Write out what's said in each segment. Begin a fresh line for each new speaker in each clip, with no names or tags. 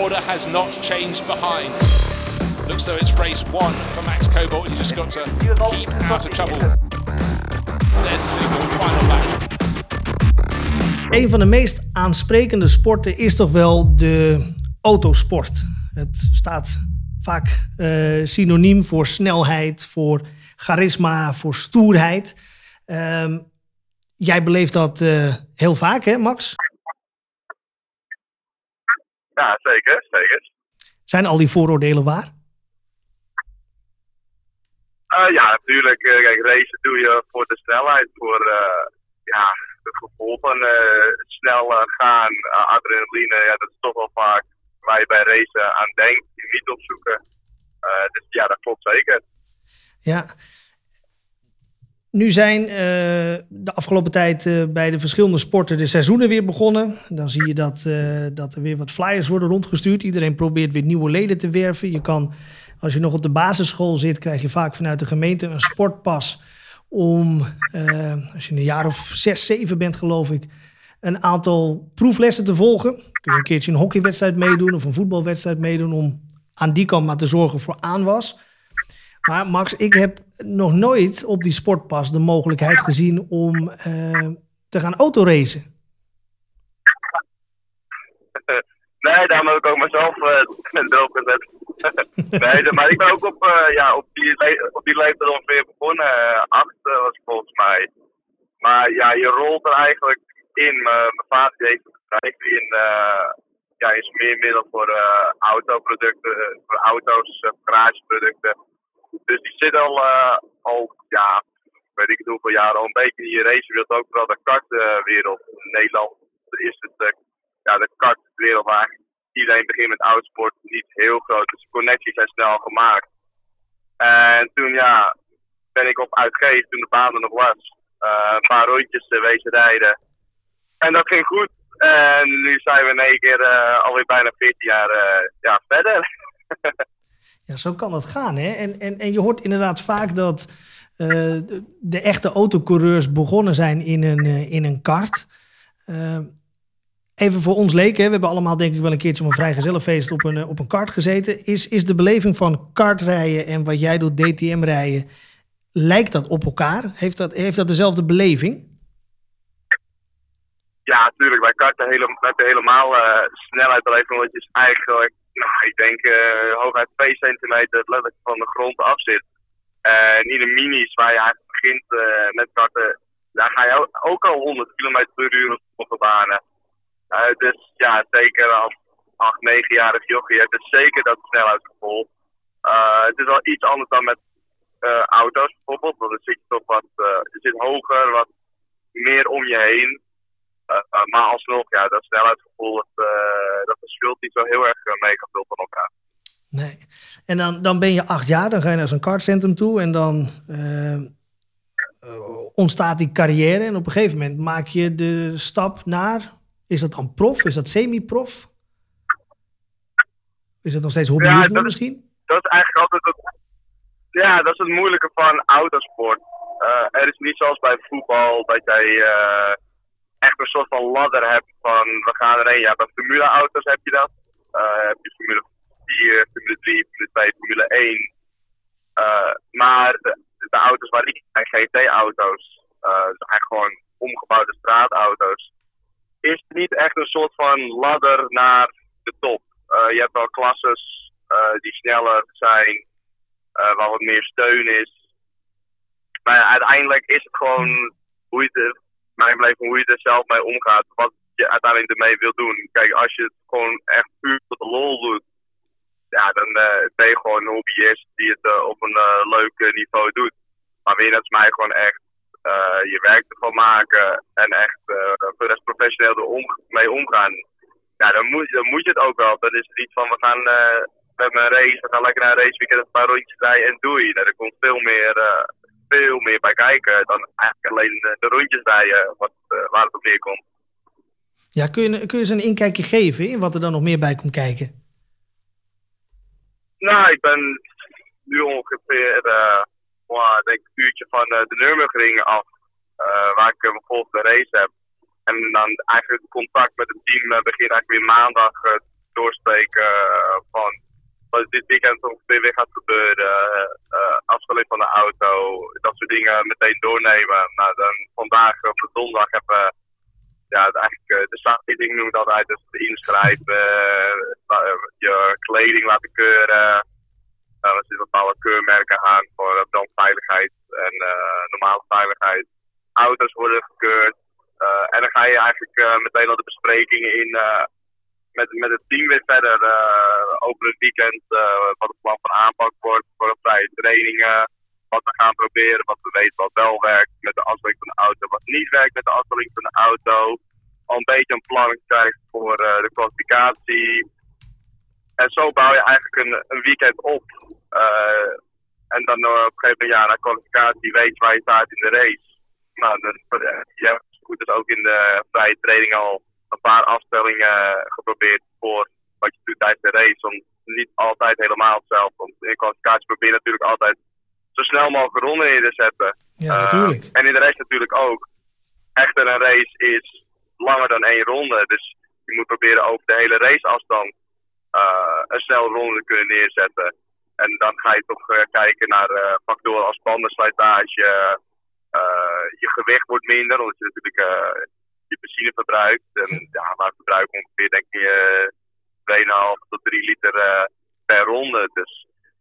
order has not changed behind. Looks though it's race one for Max Cobalt. He's just got to keep out of trouble. There's the signal, final lap.
Een van de meest aansprekende sporten is toch wel de autosport. Het staat vaak uh, synoniem voor snelheid, voor charisma, voor stoerheid. Uh, jij beleeft dat uh, heel vaak, hè, Max?
Ja, zeker, zeker.
Zijn al die vooroordelen waar?
Uh, ja, natuurlijk. kijk, racen doe je voor de snelheid, voor ja, het gevoel van snel gaan, adrenaline. Ja, dat is toch wel vaak waar je bij racen aan denkt, die niet opzoeken. dus ja, dat klopt zeker.
Ja. Nu zijn uh, de afgelopen tijd uh, bij de verschillende sporten de seizoenen weer begonnen. Dan zie je dat, uh, dat er weer wat flyers worden rondgestuurd. Iedereen probeert weer nieuwe leden te werven. Je kan, als je nog op de basisschool zit, krijg je vaak vanuit de gemeente een sportpas. Om, als je een jaar of zes, zeven bent, geloof ik, een aantal proeflessen te volgen. Kun je een keertje een hockeywedstrijd meedoen of een voetbalwedstrijd meedoen. Om aan die kant maar te zorgen voor aanwas. Maar Max, ik heb nog nooit op die sportpas de mogelijkheid gezien om uh, te gaan autoracen.
Nee, daarom heb ik ook mezelf uh, gezet. nee, maar ik ben ook op, uh, ja, op, die, op die leeftijd ongeveer begonnen. Uh, acht was volgens mij. Maar ja, je rolt er eigenlijk in. Mijn vader heeft een in, ja, is meer middel voor autoproducten, voor auto's, garageproducten. Dus die zit al, uh, al ja, weet ik hoeveel jaren al een beetje in die racewereld. Ook vooral de kartwereld. in Nederland is het uh, ja, de kartwereld waar iedereen begint met autosport niet heel groot. Dus de connecties zijn snel gemaakt. En toen ja, ben ik op uitgeest toen de baan er nog was. Uh, een paar rondjes uh, wezen rijden. En dat ging goed. En nu zijn we in één keer alweer bijna 14 jaar ja, verder.
Zo kan het gaan. Hè? En, en, en je hoort inderdaad vaak dat uh, de, echte autocoureurs begonnen zijn in een, uh, in een kart. Uh, even voor ons leken, we hebben allemaal denk ik wel een keertje op een vrijgezellenfeest op een, op een kart gezeten. Is, is de beleving van kartrijden en wat jij doet, DTM rijden, lijkt dat op elkaar? Heeft dat, heeft dat dezelfde beleving?
Ja, natuurlijk. Wij karten hele, hebben helemaal snelheidbeleving, want het is eigenlijk nou, ik denk uh, hooguit 2 centimeter letterlijk van de grond af zit. En in de minis waar je eigenlijk begint uh, met karten, daar ga je ook al 100 km per uur op de banen. Dus ja, zeker als 8, 9-jarig jochie hebt het zeker dat snelheidsgevoel. Het is wel iets anders dan met auto's bijvoorbeeld, want dan zit je toch wat, je zit hoger, wat meer om je heen. Uh, maar alsnog, ja, dat snelheidsgevoel, dat, uh, dat verschilt niet zo heel erg mega veel van elkaar.
Nee. En dan, dan ben je acht jaar, dan ga je naar zo'n kartcentrum toe en dan ontstaat die carrière. En op een gegeven moment maak je de stap naar, is dat dan prof, is dat semi-prof? Is dat nog steeds hobbyisme
ja,
misschien?
Dat is eigenlijk altijd het, ja, dat is het moeilijke van autosport. Uh, er is niet zoals bij voetbal dat jij uh, echt een soort van ladder hebt van we gaan erheen. Ja, bij Formule auto's heb je dat. Uh, heb je Formule 4, Formule 3, Formule 2, Formule 1. Uh, maar de, auto's waar ik zijn GT-auto's, uh, zijn gewoon omgebouwde straatauto's, is niet echt een soort van ladder naar de top. je hebt wel klasses die sneller zijn, waar wat meer steun is. Maar uiteindelijk is het gewoon hoe je het mijn beleving hoe je er zelf mee omgaat. Wat je uiteindelijk ermee wil doen. Kijk, als je het gewoon echt puur voor de lol doet. Ja, dan uh, ben je gewoon een hobbyist die het uh, op een uh, leuk niveau doet. Maar je net als mij gewoon echt je werk ervan maken en echt voor professioneel er om, omgaan. Ja, dan moet, dan moet je het ook wel. Dan is het van we gaan met mijn race, we gaan lekker naar een raceweekend een paar rondjes rijden en doei. Nou, er komt veel meer veel meer bij kijken dan eigenlijk alleen de rondjes rijden wat, uh, waar het op neerkomt.
Ja, kun je, kun je eens een inkijkje geven in wat er dan nog meer bij komt kijken?
Nou, ik ben nu ongeveer uh, denk een uurtje van de Nürburgring af, waar ik mijn volgende race heb. En dan eigenlijk contact met het team begint eigenlijk weer maandag doorspreken van wat dit weekend ongeveer weer gaat gebeuren. Uh, afstelling van de auto, dat soort dingen meteen doornemen. Nou, dan vandaag op de donderdag hebben we ja, eigenlijk de site noemt altijd. Dus inschrijven, je kleding laten keuren. Uh, er zitten bepaalde keurmerken aan voor brandveiligheid en normale veiligheid. Auto's worden gekeurd. en dan ga je eigenlijk meteen al de besprekingen in met, met het team weer verder uh, over het weekend. Uh, wat het plan van aanpak wordt voor de vrije trainingen. Wat we gaan proberen, wat we weten wat wel werkt met de afstelling van de auto. Wat niet werkt met de afstelling van de auto. Al een beetje een plan krijgt voor de kwalificatie. En zo bouw je eigenlijk een, een weekend op. en dan op een gegeven moment, ja, na kwalificatie weet je waar je staat in de race. Nou, dan, hebt goed dus ook in de vrije training al een paar afstellingen geprobeerd voor wat je doet tijdens de race. Om niet altijd helemaal hetzelfde. Want in kwalificatie probeer je natuurlijk altijd zo snel mogelijk ronden in te zetten.
Ja, natuurlijk.
en in de race natuurlijk ook. Echter, een race is langer dan één ronde. Dus je moet proberen over de hele raceafstand uh, een snel ronde te kunnen neerzetten. En dan ga je toch uh, kijken naar uh, factoren als bandenslijtage. je gewicht wordt minder, omdat je natuurlijk je benzine verbruikt. En ja, wij verbruiken ongeveer denk ik uh, 2,5 tot 3 liter uh, per ronde. Dus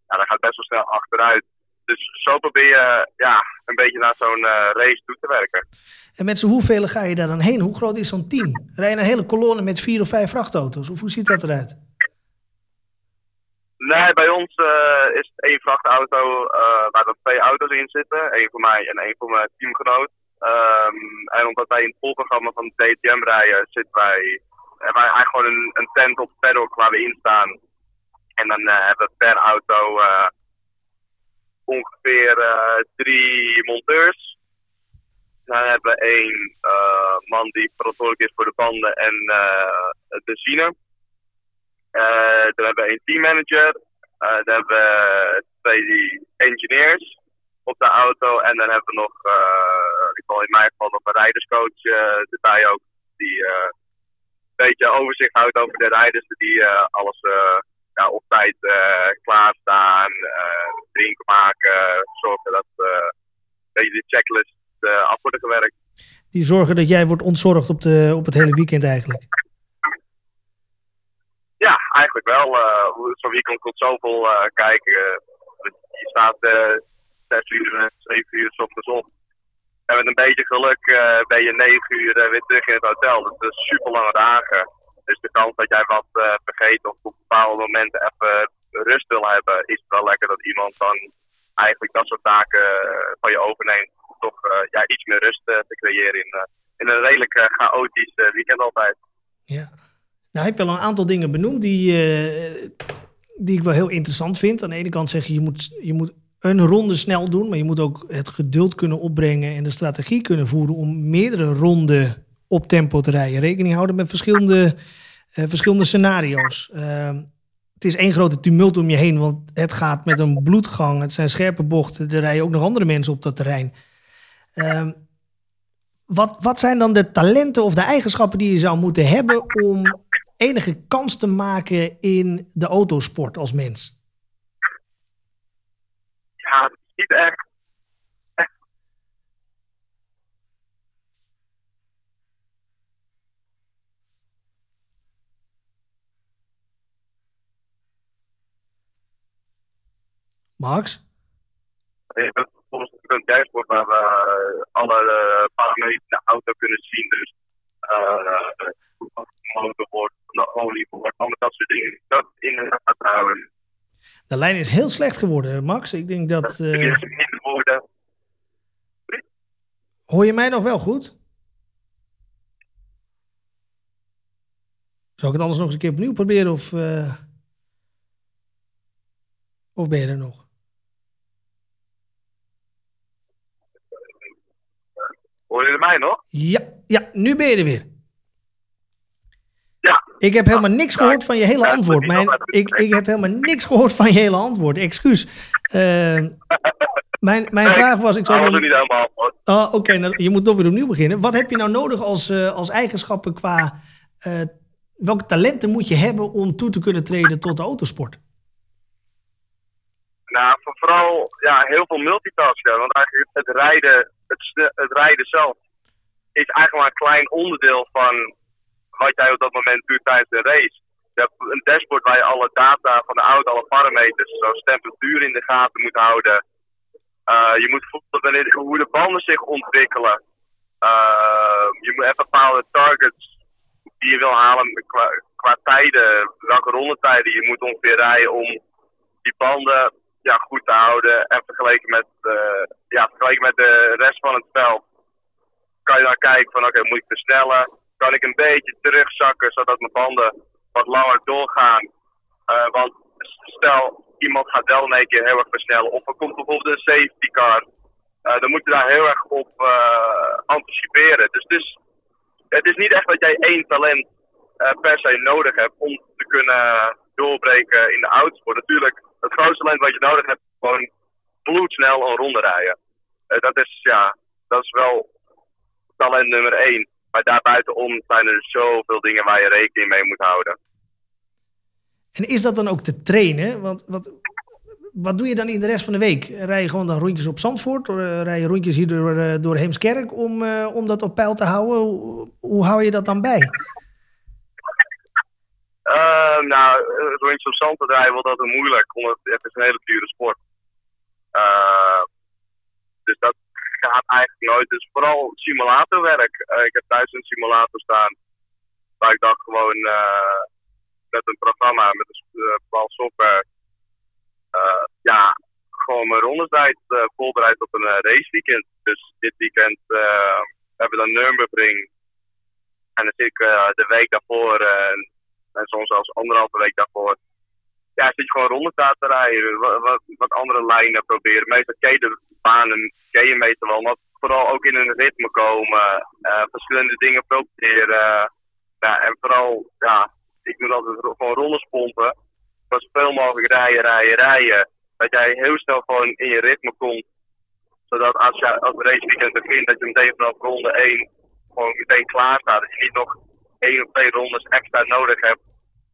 ja, dat gaat best wel snel achteruit. Dus zo probeer je ja, een beetje naar zo'n uh, race toe te werken.
En met z'n hoeveel ga je daar dan heen? Hoe groot is zo'n team? Rij je een hele kolonne met vier of vijf vrachtauto's? Of hoe ziet dat eruit?
Nee, bij ons uh, is het één vrachtauto uh, waar er twee auto's in zitten. Eén voor mij en één voor mijn teamgenoot. Um, en omdat wij in het volprogramma van de DTM rijden, zitten wij, hebben wij eigenlijk gewoon een, een tent op paddock waar we in staan. En dan uh, hebben we per auto uh, ongeveer uh, drie monteurs. Dan hebben we één man die verantwoordelijk is voor de banden en de benzine. dan hebben we één teammanager. dan hebben we twee engineers op de auto. En dan hebben we nog, uh, in mijn geval nog een rijderscoach uh, erbij ook. Die uh, een beetje overzicht houdt over de rijders. Die alles ja, op tijd klaarstaan, drinken maken. Zorgen dat de checklist af worden gewerkt.
Die zorgen dat jij wordt ontzorgd op, de, op het hele weekend eigenlijk?
Ja, eigenlijk wel. Zo'n weekend komt zoveel kijken. je staat zes uur, zeven uur s ochtends op. En met een beetje geluk uh, ben je negen uur uh, weer terug in het hotel. Dat is super lange dagen. Dus de kans dat jij wat uh, vergeet of op bepaalde momenten even rust wil hebben, is wel lekker dat iemand dan eigenlijk dat soort taken van je overneemt. Toch ja, iets meer rust te creëren in, in een redelijk chaotisch weekend altijd.
Ja. Nou heb je al een aantal dingen benoemd die, die ik wel heel interessant vind. Aan de ene kant zeg je, je moet, je moet een ronde snel doen, maar je moet ook het geduld kunnen opbrengen en de strategie kunnen voeren om meerdere ronden op tempo te rijden. Rekening houden met verschillende, uh, verschillende scenario's. Uh, het is één grote tumult om je heen, want het gaat met een bloedgang. Het zijn scherpe bochten. Er rijden ook nog andere mensen op dat terrein. Uh, wat, wat zijn dan de talenten of de eigenschappen die je zou moeten hebben om enige kans te maken in de autosport als mens?
Ja, het is niet echt.
Max?
Je bent volgens een dashboard waar we uh, alle uh, parameters in de auto kunnen zien. Dus uh, hoe motor wordt, de olie wordt, allemaal dat soort dingen. Dat in de gaten houden.
De lijn is heel slecht geworden, Max. Ik denk dat. Uh... Hoor je mij nog wel goed? Zou ik het anders nog eens een keer opnieuw proberen? Of, uh... of ben je er nog?
Hoor je mij nog?
Ja, ja, nu ben je er weer. Ik heb helemaal niks gehoord van je hele antwoord. Mijn, ik, ik heb helemaal niks gehoord van je hele antwoord. Excuus. Uh, mijn mijn vraag was... Ik
zal niet helemaal
Oh, Oké, okay, nou, je moet toch weer opnieuw beginnen. Wat heb je nou nodig als, uh, als eigenschappen qua uh, welke talenten moet je hebben om toe te kunnen treden tot de autosport?
Nou, vooral ja, heel veel multitasken. Want eigenlijk het rijden, het, het rijden zelf is eigenlijk maar een klein onderdeel van wat jij op dat moment doet tijdens de race. Je hebt een dashboard waar je alle data van de auto, alle parameters, zoals temperatuur in de gaten moet houden. Uh, je moet voelen hoe de banden zich ontwikkelen. Uh, je moet even bepaalde targets die je wil halen qua, qua tijden, welke rondetijden je moet ongeveer rijden om die banden ja, goed te houden. En vergeleken met, uh, ja, vergeleken met de rest van het veld kan je dan kijken van oké, moet ik versnellen? Kan ik een beetje terugzakken zodat mijn banden wat langer doorgaan? Uh, want stel, iemand gaat wel één keer heel erg versnellen. Of er komt bijvoorbeeld een safety car. Uh, dan moet je daar heel erg op uh, anticiperen. Dus, dus het is niet echt dat jij één talent per se nodig hebt om te kunnen doorbreken in de autosport. Natuurlijk, het grootste talent wat je nodig hebt, is gewoon bloedsnel een ronde rijden. dat is, ja, dat is wel talent nummer één. Maar daarbuitenom zijn er zoveel dingen waar je rekening mee moet houden.
En is dat dan ook te trainen? Want wat, wat doe je dan in de rest van de week? Rij je gewoon dan rondjes op Zandvoort? Uh, rij je rondjes hier door, uh, door Heemskerk om, uh, om dat op peil te houden? Hoe, hoe hou je dat dan bij?
Ehm, nou, rondjes op Zandvoort rijden wordt altijd moeilijk, omdat het is een hele dure sport. Ehm, dus dat, gaat eigenlijk nooit. Dus vooral simulatorwerk. Uh, ik heb thuis een simulator staan. Waar ik dan gewoon uh, met een programma, met een uh, software, ja, gewoon mijn rondes voorbereid op een raceweekend. Dus dit weekend hebben we dan Nürburgring. En dan zit ik de week daarvoor en, soms zelfs anderhalve week daarvoor ja, zit je gewoon rondetaat te rijden. Wat, wat, wat, andere lijnen proberen. Meestal ken je meestal wel. Maar vooral ook in een ritme komen. Uh, verschillende dingen proberen. ja, en vooral, ja, ik moet altijd gewoon rondes pompen. Maar zoveel mogelijk rijden, rijden, rijden. Dat jij heel snel gewoon in je ritme komt. Zodat als, je, als raceweekend begint, dat je meteen vanaf ronde 1 gewoon meteen klaar staat. Dat je niet nog één of twee rondes extra nodig hebt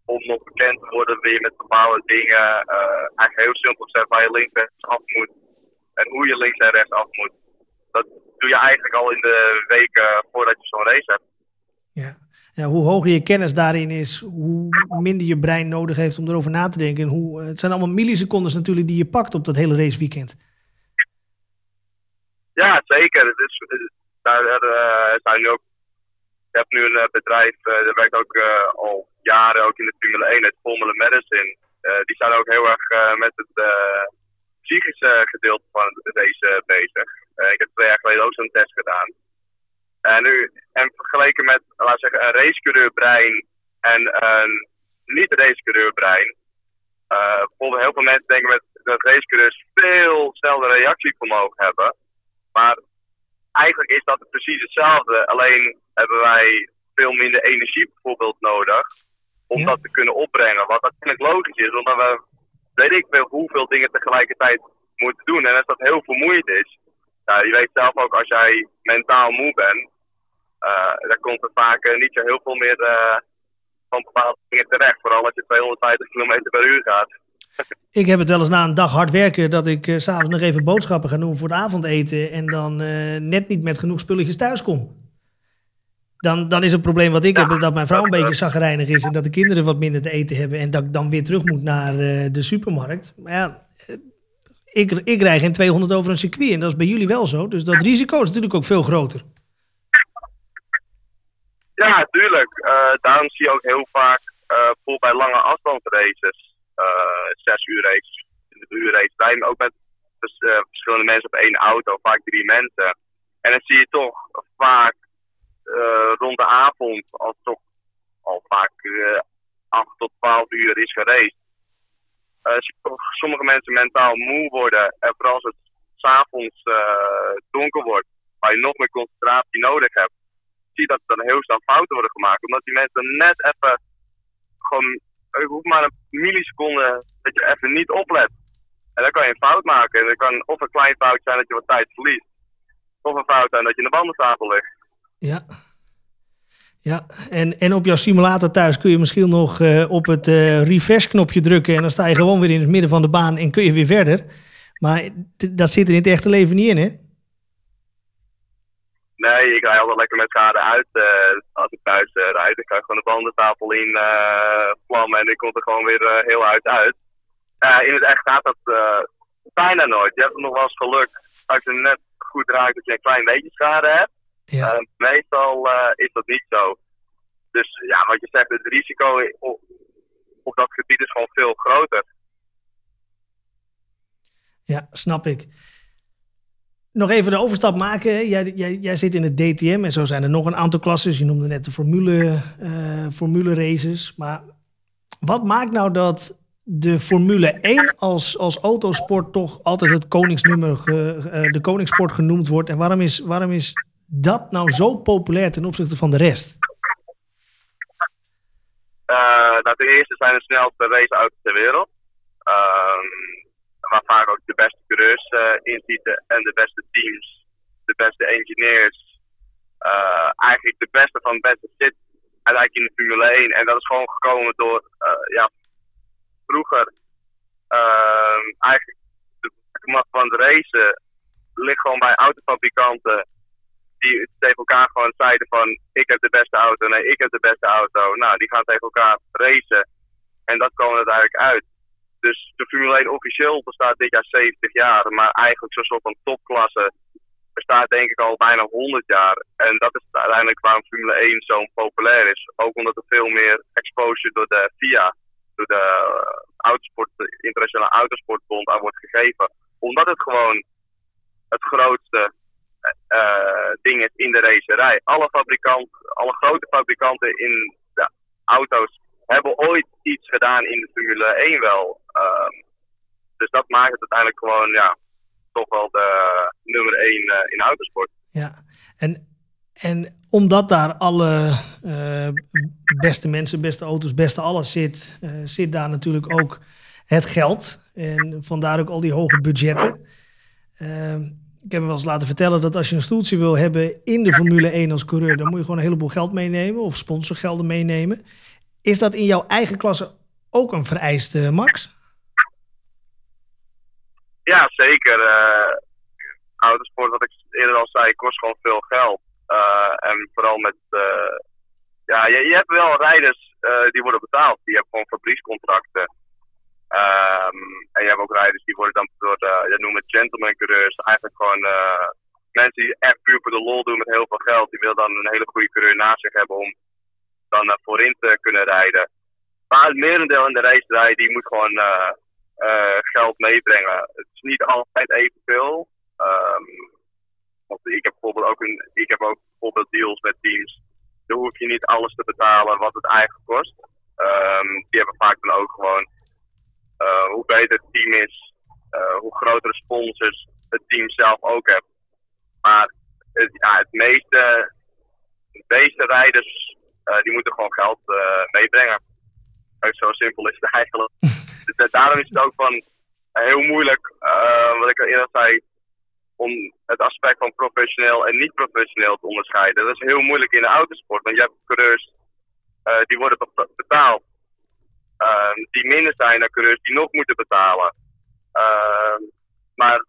om nog bekend te worden weer met bepaalde dingen. Uh, eigenlijk heel simpel gezegd waar je links af moet. En hoe je links en rechts af moet. Dat doe je eigenlijk al in de weken voordat je zo'n race hebt.
Ja. ja. hoe hoger je kennis daarin is, hoe minder je brein nodig heeft om erover na te denken. En hoe, het zijn allemaal millisecondes natuurlijk die je pakt op dat hele raceweekend.
Ja, zeker. Het is, daar uh, zijn nu ook ik heb nu een bedrijf, uh, dat werkt ook uh, al jaren ook in de Formule 1, het Formula Medicine. die zijn ook heel erg met het psychische gedeelte van deze bezig. ik heb twee jaar geleden ook zo'n test gedaan. En nu, en vergeleken met, we zeggen, een racecoureur brein en een niet-racecoureur brein. bijvoorbeeld heel veel mensen denken met, dat racecoureurs veel sneller reactievermogen hebben. Maar eigenlijk is dat precies hetzelfde. Alleen hebben wij veel minder energie bijvoorbeeld nodig om dat te kunnen opbrengen. Wat natuurlijk logisch is, omdat we weet ik veel hoeveel dingen tegelijkertijd moeten doen. En als dat heel vermoeiend is, nou, je weet zelf ook als jij mentaal moe bent, uh, dan komt er vaak uh, niet zo heel veel meer uh, van bepaalde dingen terecht. Vooral als je 250 km per uur gaat.
Ik heb het wel eens na een dag hard werken dat ik uh, s'avonds nog even boodschappen ga doen voor het avondeten en dan net niet met genoeg spulletjes thuis kom. Dan, dan is het probleem wat ik ja, heb, dat mijn vrouw een beetje zagrijnig is en dat de kinderen wat minder te eten hebben en dat ik dan weer terug moet naar uh, de supermarkt. Maar ja, ik, ik rij geen 200 over een circuit en dat is bij jullie wel zo. Dus dat risico is natuurlijk ook veel groter.
Ja, tuurlijk. daarom zie je ook heel vaak, bij lange afstandsraces, zes uur race, in de uur race. Wij ook met verschillende mensen op één auto, vaak drie mensen. En dan zie je toch vaak rond de avond, als toch al vaak 8 tot 12 uur is gereisd, toch sommige mensen mentaal moe worden. En vooral als het s'avonds donker wordt, waar je nog meer concentratie nodig hebt, zie dat er dan heel snel fouten worden gemaakt. Omdat die mensen net even gewoon hoeft maar een milliseconde dat je even niet oplet. En dan kan je een fout maken. En dat kan of een klein fout zijn dat je wat tijd verliest. Of een fout zijn dat je in de bandentafel ligt.
Ja. Ja, en, en op jouw simulator thuis kun je misschien nog uh, op het uh, refresh-knopje drukken. En dan sta je gewoon weer in het midden van de baan en kun je weer verder. Maar dat zit er in het echte leven niet in, hè?
Nee, ik rij altijd lekker met schade uit. Uh, als ik thuis rijd, ik gewoon de bandentafel in vlammen en ik kom er gewoon weer heel uit uit. in het echt gaat dat bijna nooit. Je hebt nog wel eens geluk als je net goed raakt dat je een klein beetje schade hebt. Ja. Uh, meestal uh, is dat niet zo. Dus ja, wat je zegt, het risico op, op dat gebied is gewoon veel groter.
Ja, snap ik. Nog even de overstap maken. Jij, jij, jij zit in het DTM en zo zijn er nog een aantal klassen. Je noemde net de formule, uh, formule races. Maar wat maakt nou dat de Formule 1 als, als autosport toch altijd het koningsnummer, uh, de koningssport genoemd wordt? En waarom is, waarom is dat nou zo populair ten opzichte van de rest?
Uh, nou, ten eerste zijn de snelste raceauto's ter wereld. Um, waar vaak ook de beste coureurs uh, in zitten en de beste teams, de beste engineers. Uh, eigenlijk de beste van het beste zit uiteindelijk in de Formule 1. En dat is gewoon gekomen door, ja, vroeger ehm, eigenlijk de macht van het racen ligt gewoon bij autofabrikanten die tegen elkaar gewoon zeiden van ik heb de beste auto, nee ik heb de beste auto. Nou, die gaan tegen elkaar racen en dat kwam er eigenlijk uit. Dus de Formule 1 officieel bestaat dit jaar 70 jaar, maar eigenlijk zo'n soort van topklasse bestaat denk ik al bijna 100 jaar. En dat is uiteindelijk waarom Formule 1 zo populair is. Ook omdat er veel meer exposure door de FIA, door de autosport, de Internationale Autosportbond aan wordt gegeven. Omdat het gewoon het grootste dingen in de racerij. Alle fabrikanten, alle grote fabrikanten in auto's hebben ooit iets gedaan in de Formule 1 wel. Um, dus dat maakt het uiteindelijk gewoon ja, toch wel de nummer 1 uh, eh, in autosport.
Ja, en, en omdat daar alle uh, beste mensen, beste auto's, beste alles zit, zit daar natuurlijk ook het geld. En vandaar ook al die hoge budgetten. Uh, ik heb me wel eens laten vertellen dat als je een stoeltje wil hebben in de Formule 1 als coureur, dan moet je gewoon een heleboel geld meenemen of sponsorgelden meenemen. Is dat in jouw eigen klasse ook een vereiste, Max?
Ja, zeker. Uh, autosport, wat ik eerder al zei, kost gewoon veel geld. Uh, en vooral met. Ja, je, je, hebt wel rijders die worden betaald. Die hebben gewoon fabriekscontracten. Um, en je hebt ook rijders die worden dan door de, noemt het gentleman coureurs, eigenlijk gewoon uh, mensen die echt puur voor de lol doen met heel veel geld. Die wil dan een hele goede coureur naast zich hebben om dan voorin te kunnen rijden. Maar het merendeel in de racerij, die moet gewoon uh, geld meebrengen. Het is niet altijd evenveel. Um, want ik heb bijvoorbeeld ook, een, ik heb ook bijvoorbeeld deals met teams. Daar hoef je niet alles te betalen wat het eigenlijk kost. Um, die hebben vaak dan ook gewoon hoe beter het team is, uh, hoe grotere sponsors het team zelf ook heeft. Maar het, meeste, de meeste rijders uh, die moeten gewoon geld meebrengen. Zo simpel is het eigenlijk. dus daarom is het ook van heel moeilijk, wat ik al eerder zei, om het aspect van professioneel en niet professioneel te onderscheiden. Dat is heel moeilijk in de autosport, want je hebt coureurs die worden betaald die minder zijn dan coureurs die nog moeten betalen. Uh, maar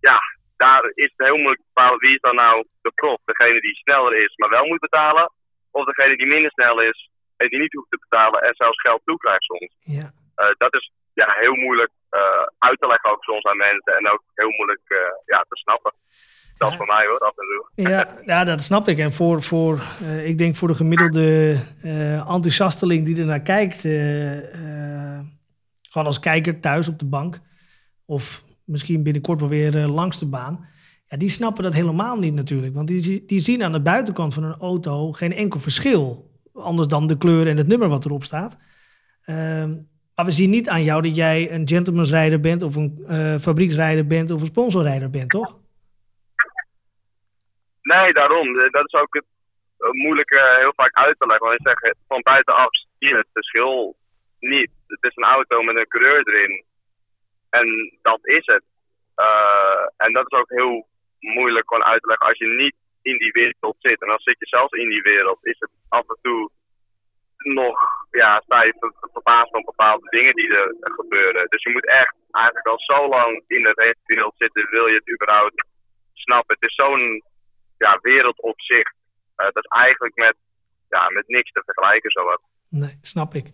ja, daar is het heel moeilijk te bepalen wie is dan nou de prof. Degene die sneller is, maar wel moet betalen. Of degene die minder snel is en die niet hoeft te betalen en zelfs geld toekrijgt soms. Ja. Uh, dat is ja, heel moeilijk uh, uit te leggen ook soms aan mensen en ook heel moeilijk uh, ja, te snappen. Dat is voor mij hoor, af en toe.
Ja, ja dat snap ik. En voor, voor uh, ik denk voor de gemiddelde uh, enthousiasteling die er naar kijkt, uh, gewoon als kijker thuis op de bank, of misschien binnenkort wel weer langs de baan, ja, die snappen dat helemaal niet natuurlijk. Want die, die zien aan de buitenkant van een auto geen enkel verschil, anders dan de kleur en het nummer wat erop staat. Ehm, maar we zien niet aan jou dat jij een gentlemanrijder bent, of een fabrieksrijder bent, of een sponsorrijder bent, toch?
Nee, daarom. Dat is ook het moeilijke eh, heel vaak uit te leggen. Want ik zeg, van buitenaf zie je het verschil niet. Het is een auto met een coureur erin. En dat is het. En dat is ook heel moeilijk gewoon uit te leggen als je niet in die wereld zit. En dan zit je zelfs in die wereld, is het af en toe nog, ja, sta je verbaasd van bepaalde dingen die er gebeuren. Dus je moet echt eigenlijk al zo lang in de wereld zitten, wil je het überhaupt snappen. Het is zo'n ja, wereld op zich. Uh, dat is eigenlijk met, ja, met niks te vergelijken, zowat.
Nee, snap ik.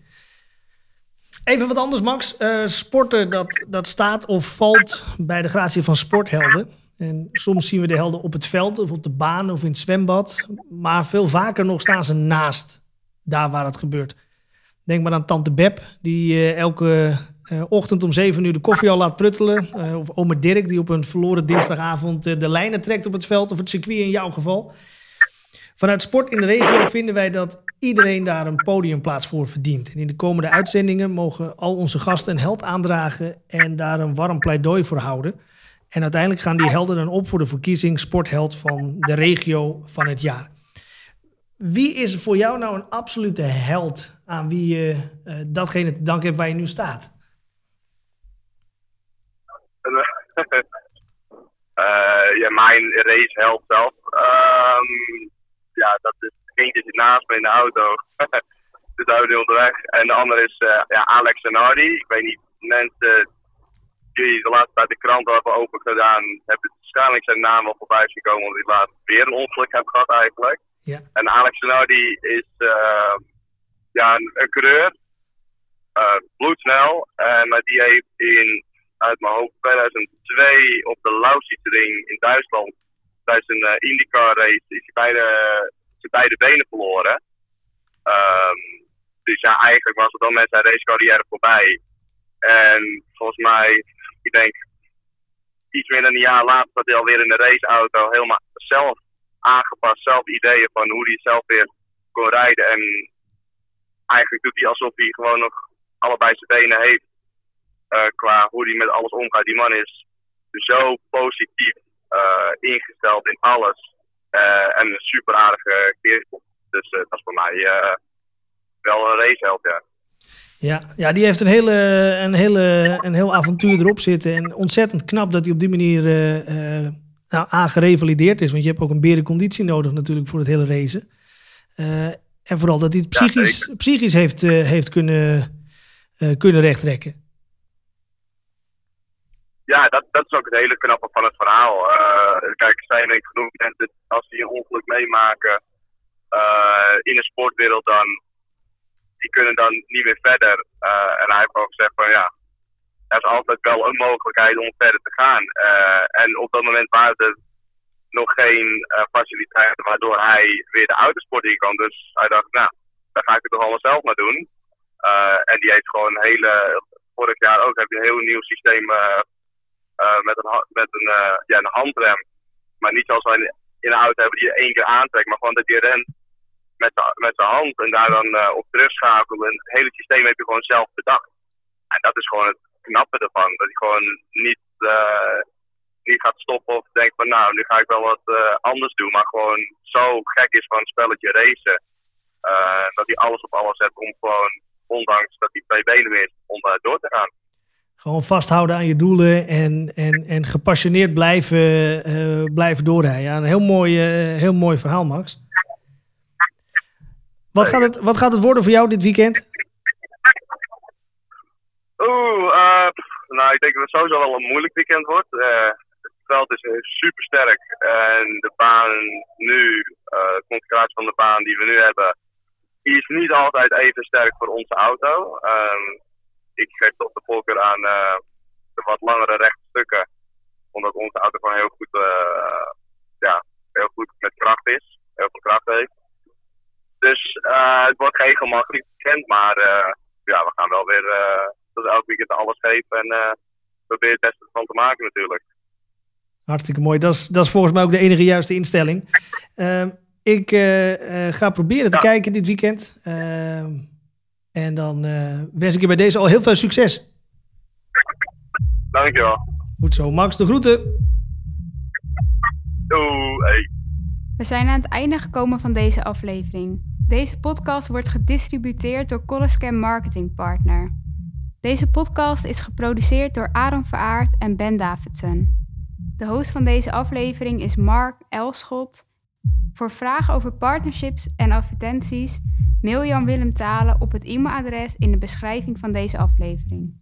Even wat anders, Max. Uh, sporten, dat, dat staat of valt bij de gratie van sporthelden. En soms zien we de helden op het veld of op de baan of in het zwembad. Maar veel vaker nog staan ze naast daar waar het gebeurt. Denk maar aan tante Beb, die uh, elke uh, ochtend om zeven uur de koffie al laat pruttelen. Uh, of oma Dirk, die op een verloren dinsdagavond de lijnen trekt op het veld of het circuit in jouw geval. Vanuit Sport in de regio vinden wij dat iedereen daar een podiumplaats voor verdient. En in de komende uitzendingen mogen al onze gasten een held aandragen en daar een warm pleidooi voor houden. En uiteindelijk gaan die helden dan op voor de verkiezing sportheld van de regio van het jaar. Wie is voor jou nou een absolute held aan wie je datgene te danken hebt waar je nu staat?
uh, ja, mijn raceheld zelf. Um, ja, dat is eentje zit naast me in de auto. de auto onderweg. En de andere is uh, ja, Alex Zanardi. Ik weet niet, mensen die de laatste tijd de krant hebben open gedaan, hebben waarschijnlijk zijn naam al voorbij gekomen, omdat hij laatst weer een ongeluk heeft gehad eigenlijk. Ja. En Alex Zanardi is uh, ja, een, een coureur, uh, bloedsnel, en maar die heeft in, uit mijn hoofd, 2002 op de Lausitz-ring in Duitsland tijdens een uh, IndyCar race is hij beide, zijn beide benen verloren. Um, dus ja, eigenlijk was het dan met zijn racecarrière voorbij. En volgens mij, ik denk iets meer dan een jaar later zat hij alweer in de raceauto helemaal zelf aangepast, zelf ideeën van hoe hij zelf weer kon rijden. En eigenlijk doet hij alsof hij gewoon nog allebei zijn benen heeft. Uh, qua hoe hij met alles omgaat. Die man is zo positief uh, ingesteld in alles. Uh, en een super aardige kerel. Dus dat is voor mij wel een raceheld, ja.
Ja, ja, die heeft een, hele, een, hele, een heel avontuur erop zitten. En ontzettend knap dat hij op die manier uh, nou, aangerevalideerd is. Want je hebt ook een berenconditie nodig natuurlijk voor het hele racen. Uh, en vooral dat hij het psychisch, ja, psychisch heeft, heeft kunnen, kunnen rechttrekken.
Ja, dat, dat is ook het hele knappe van het verhaal. kijk, er zijn denk genoeg mensen, als die een ongeluk meemaken in de sportwereld, dan die kunnen dan niet meer verder. Uh, en hij heeft ook gezegd van ja, er is altijd wel een mogelijkheid om verder te gaan. En op dat moment waren er nog geen faciliteiten waardoor hij weer de autosport in kan. Dus hij dacht, nou, dan ga ik het toch allemaal zelf maar doen. en die heeft gewoon een hele, vorig jaar ook, heb je een heel nieuw systeem met een, met een, ja, een handrem. Maar niet zoals wij in een auto hebben die je één keer aantrekt, maar gewoon dat je rent met, met zijn hand en daar dan uh, op terugschakelen. En het hele systeem heb je gewoon zelf bedacht. En dat is gewoon het knappe ervan. Dat hij gewoon niet, niet gaat stoppen of denkt van nou, nu ga ik wel wat anders doen. Maar gewoon zo gek is van een spelletje racen. dat hij alles op alles zet om gewoon, ondanks dat hij twee benen heeft, om door te gaan.
Gewoon vasthouden aan je doelen en, en, en gepassioneerd blijven, blijven doorrijden. Ja, een heel mooi, heel mooi verhaal, Max. Wat gaat, het, wat gaat het worden voor jou dit weekend?
Oeh, uh, nou ik denk dat het sowieso wel een moeilijk weekend wordt. Het veld is super sterk en de baan nu, de configuratie van de baan die we nu hebben, die is niet altijd even sterk voor onze auto. Um, ik geef toch de voorkeur aan de wat langere rechte stukken, omdat onze auto gewoon heel goed, ja, heel goed met kracht is, heel veel kracht heeft. Dus uh, het wordt geen gemakkelijk weekend, maar ja, we gaan wel weer tot elk weekend alles geven en proberen het beste van te maken natuurlijk.
Hartstikke mooi. Dat is, dat is volgens mij ook de enige juiste instelling. Ehm, ik ga proberen te kijken dit weekend. En dan wens ik je bij deze al heel veel succes.
Dankjewel.
Goed zo. Max, de groeten.
Doei. Hey.
We zijn aan het einde gekomen van deze aflevering. Deze podcast wordt gedistributeerd door Collescam Marketing Partner. Deze podcast is geproduceerd door Aaron Veraard en Ben Davidson. De host van deze aflevering is Mark Elschot Voor vragen over partnerships en advertenties mail Jan Willem Talen op het e-mailadres in de beschrijving van deze aflevering.